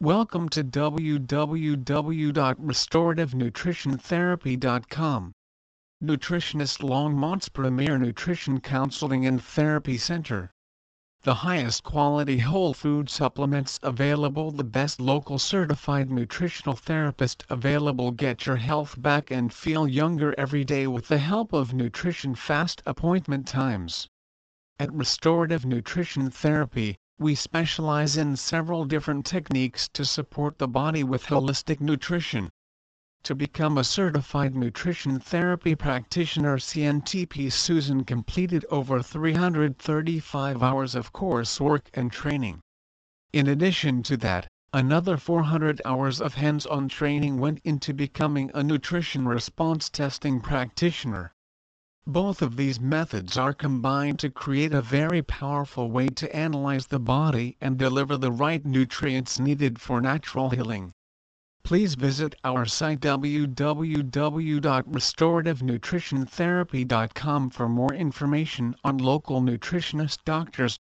Welcome to www.restorative-nutrition-therapy.com. Nutritionist Longmont's premier nutrition counseling and therapy center. The highest quality whole food supplements available, the best local certified nutritional therapist available. Get your health back and feel younger every day with the help of nutrition fast appointment times. At Restorative Nutrition Therapy, we specialize in several different techniques to support the body with holistic nutrition. To become a certified nutrition therapy practitioner CNTP Susan completed over 335 hours of coursework and training. In addition to that, another 400 hours of hands-on training went into becoming a nutrition response testing practitioner. Both of these methods are combined to create a very powerful way to analyze the body and deliver the right nutrients needed for natural healing. Please visit our site www.restorative-nutrition-therapy.com for more information on local nutritionist doctors,